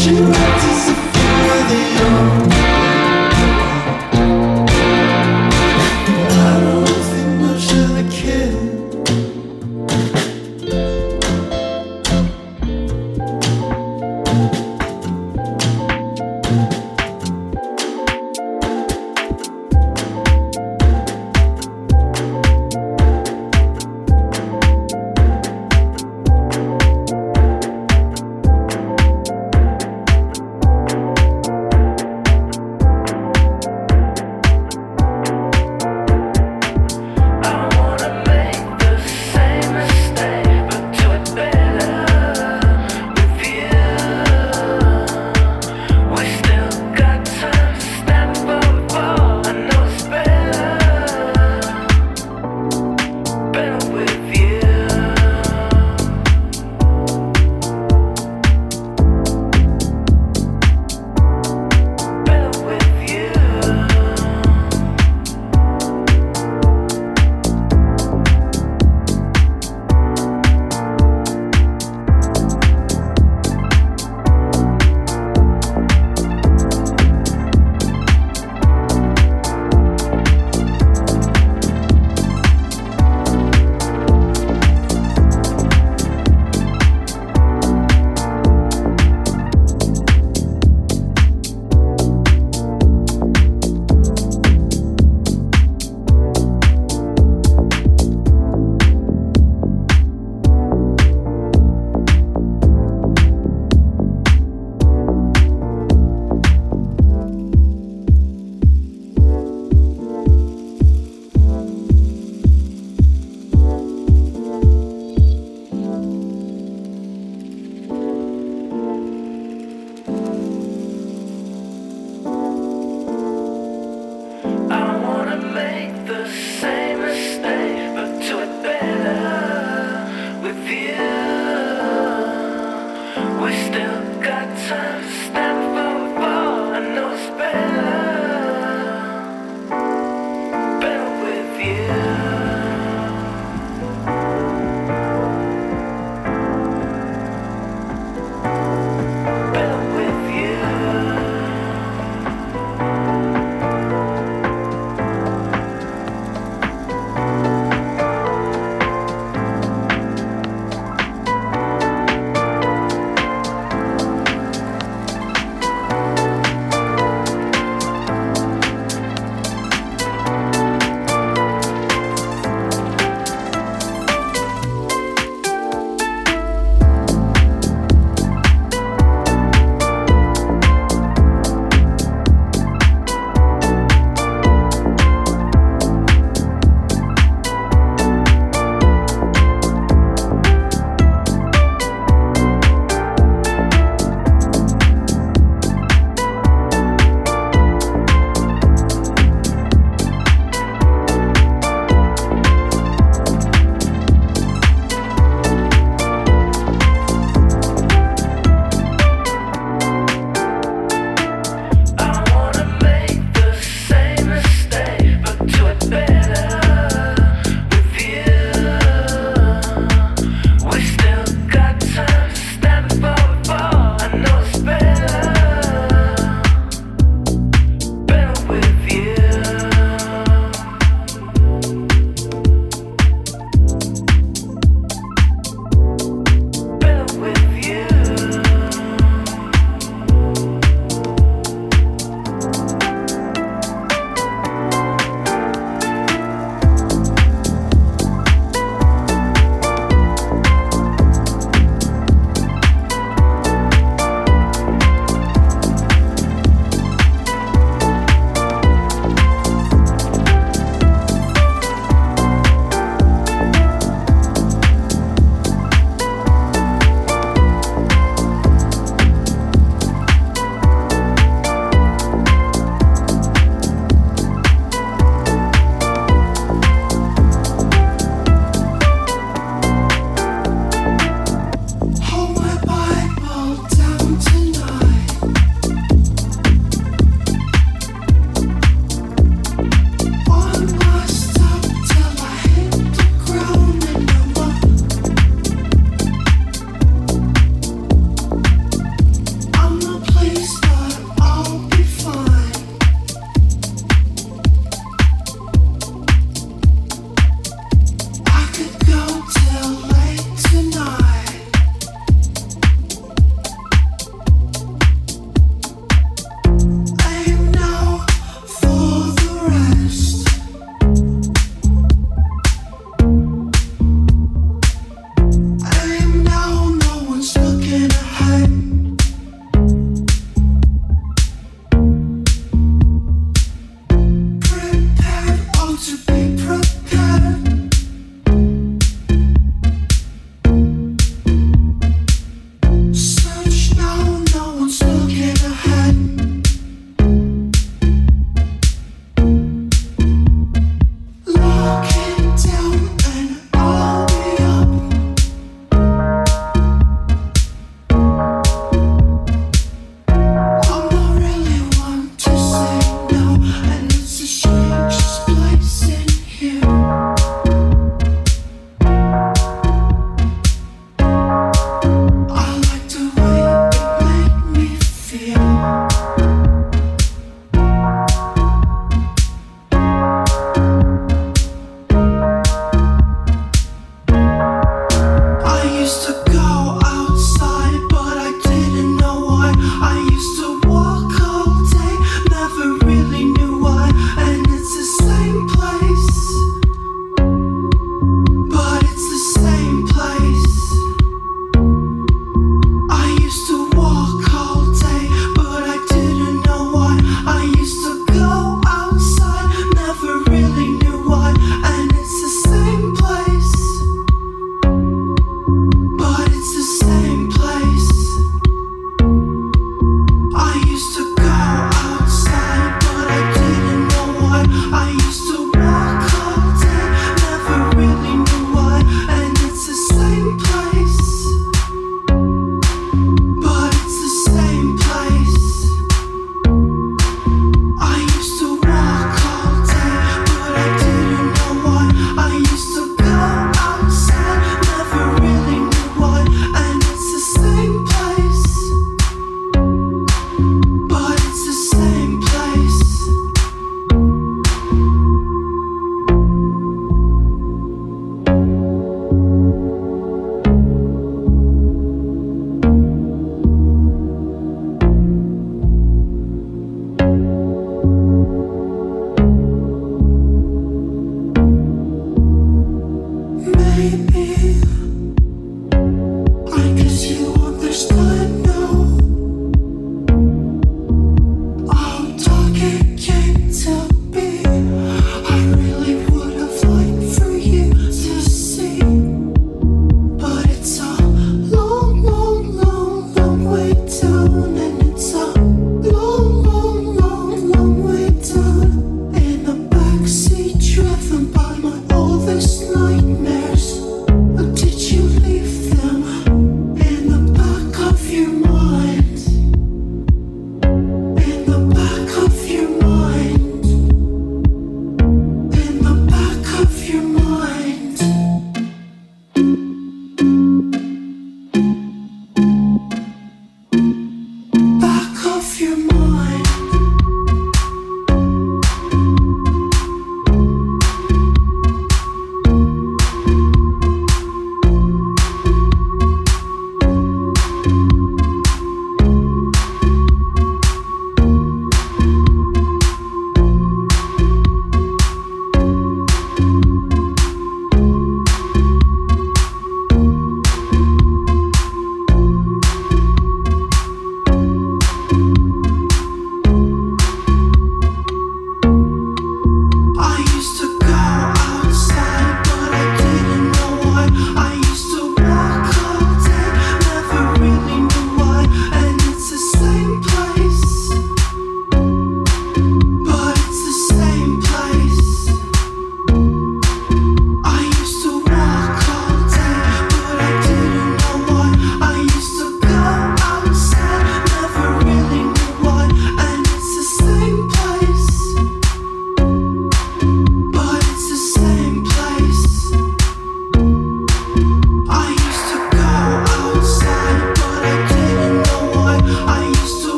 She like to?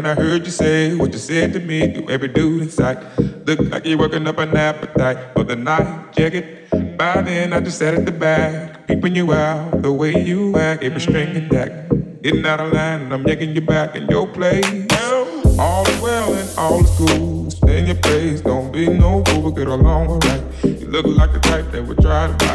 When I heard you say what you said to me to every dude in sight. Look like you're working up an appetite for the night. It. By then, I just sat at the back, peeping you out the way you act. Every string attack, getting out of line, and I'm yanking you back in your place. All is well and all is cool. Stay in your place, don't be no fool, get along alright. You look like the type that would try to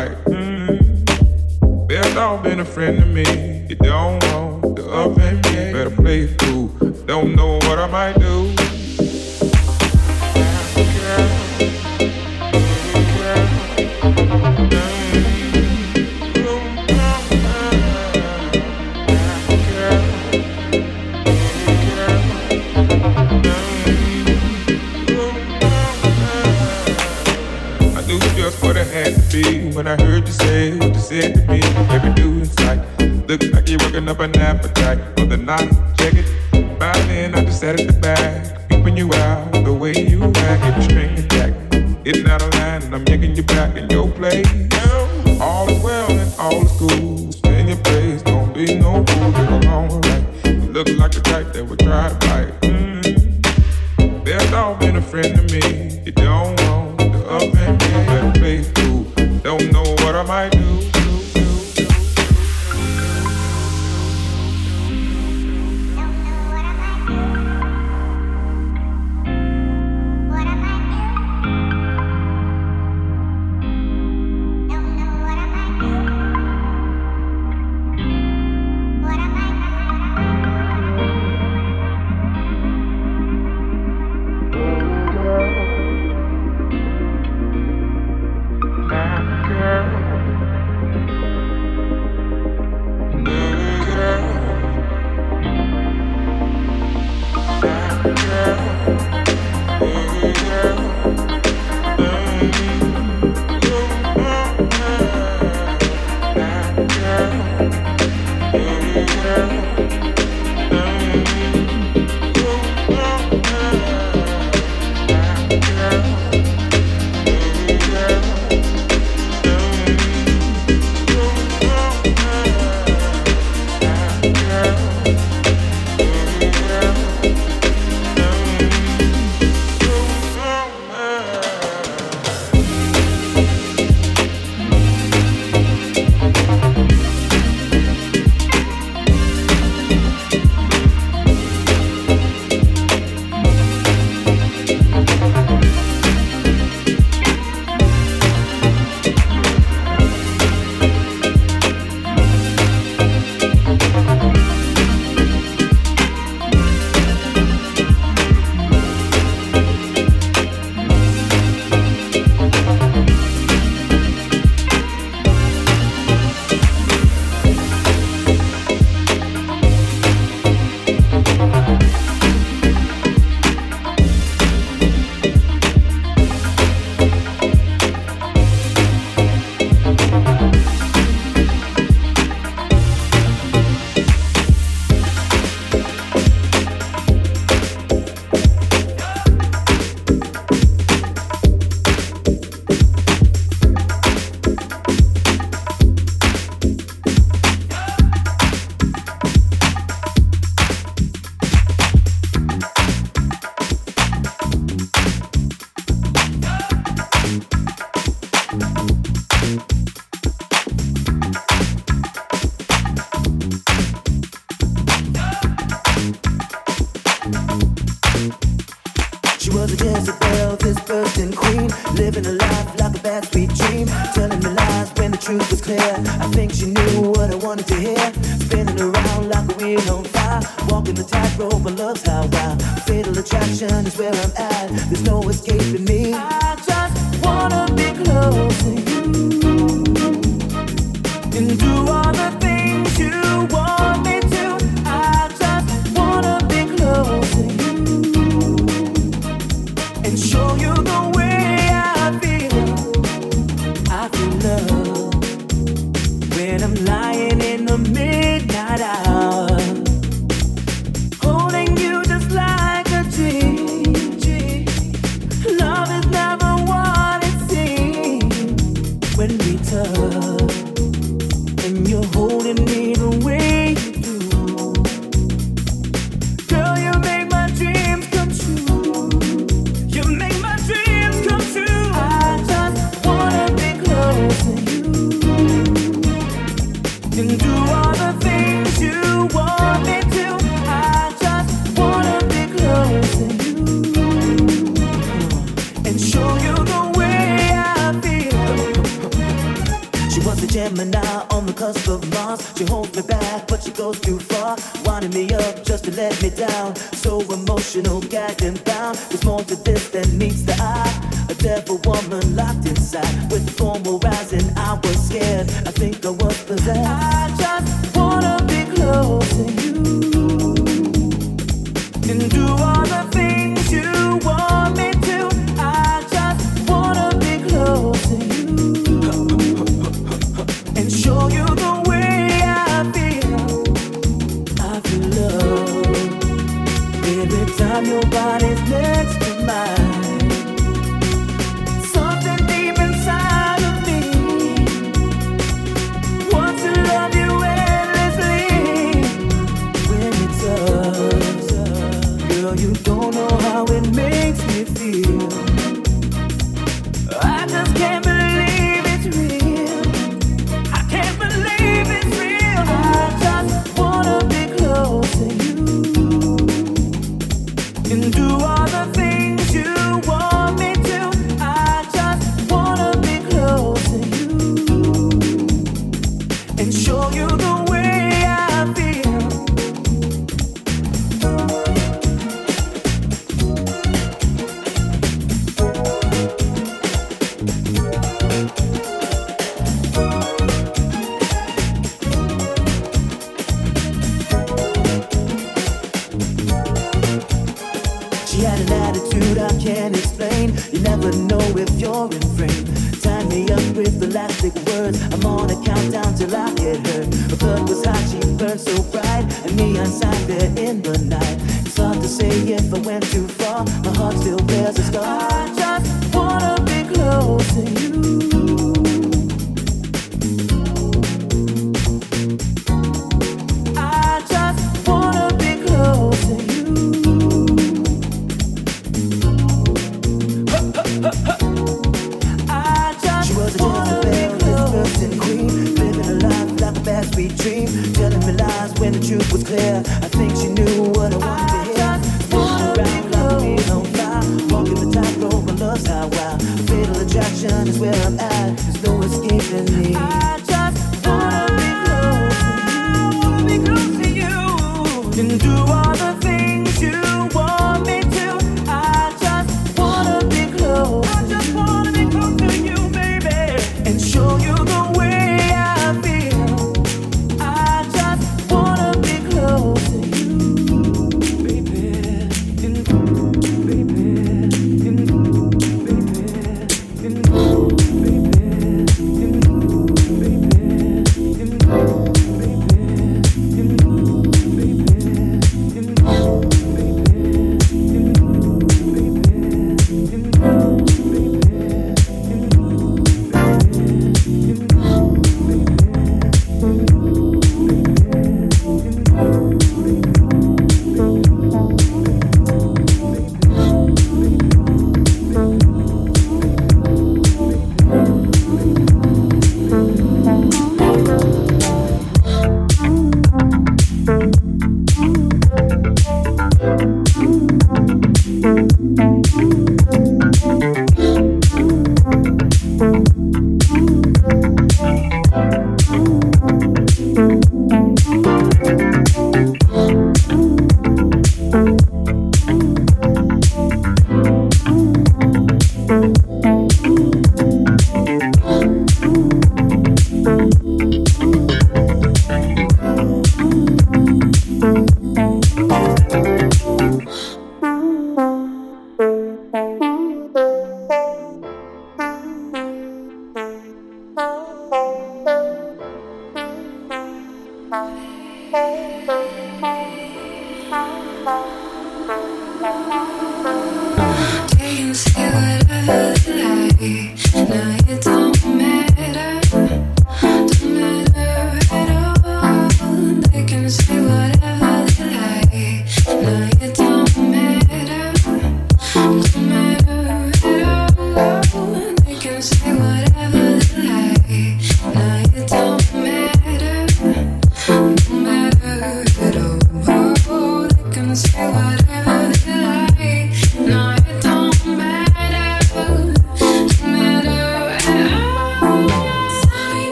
Holding you just like a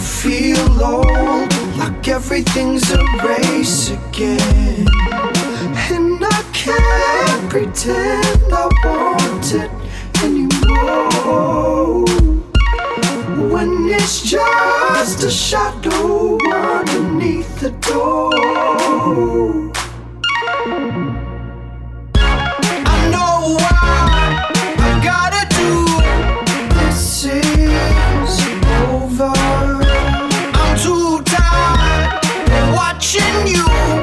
feel old, like everything's a race again. And I can't pretend I want it anymore. When it's just a shadow underneath the door. you.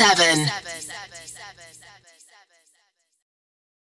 Stay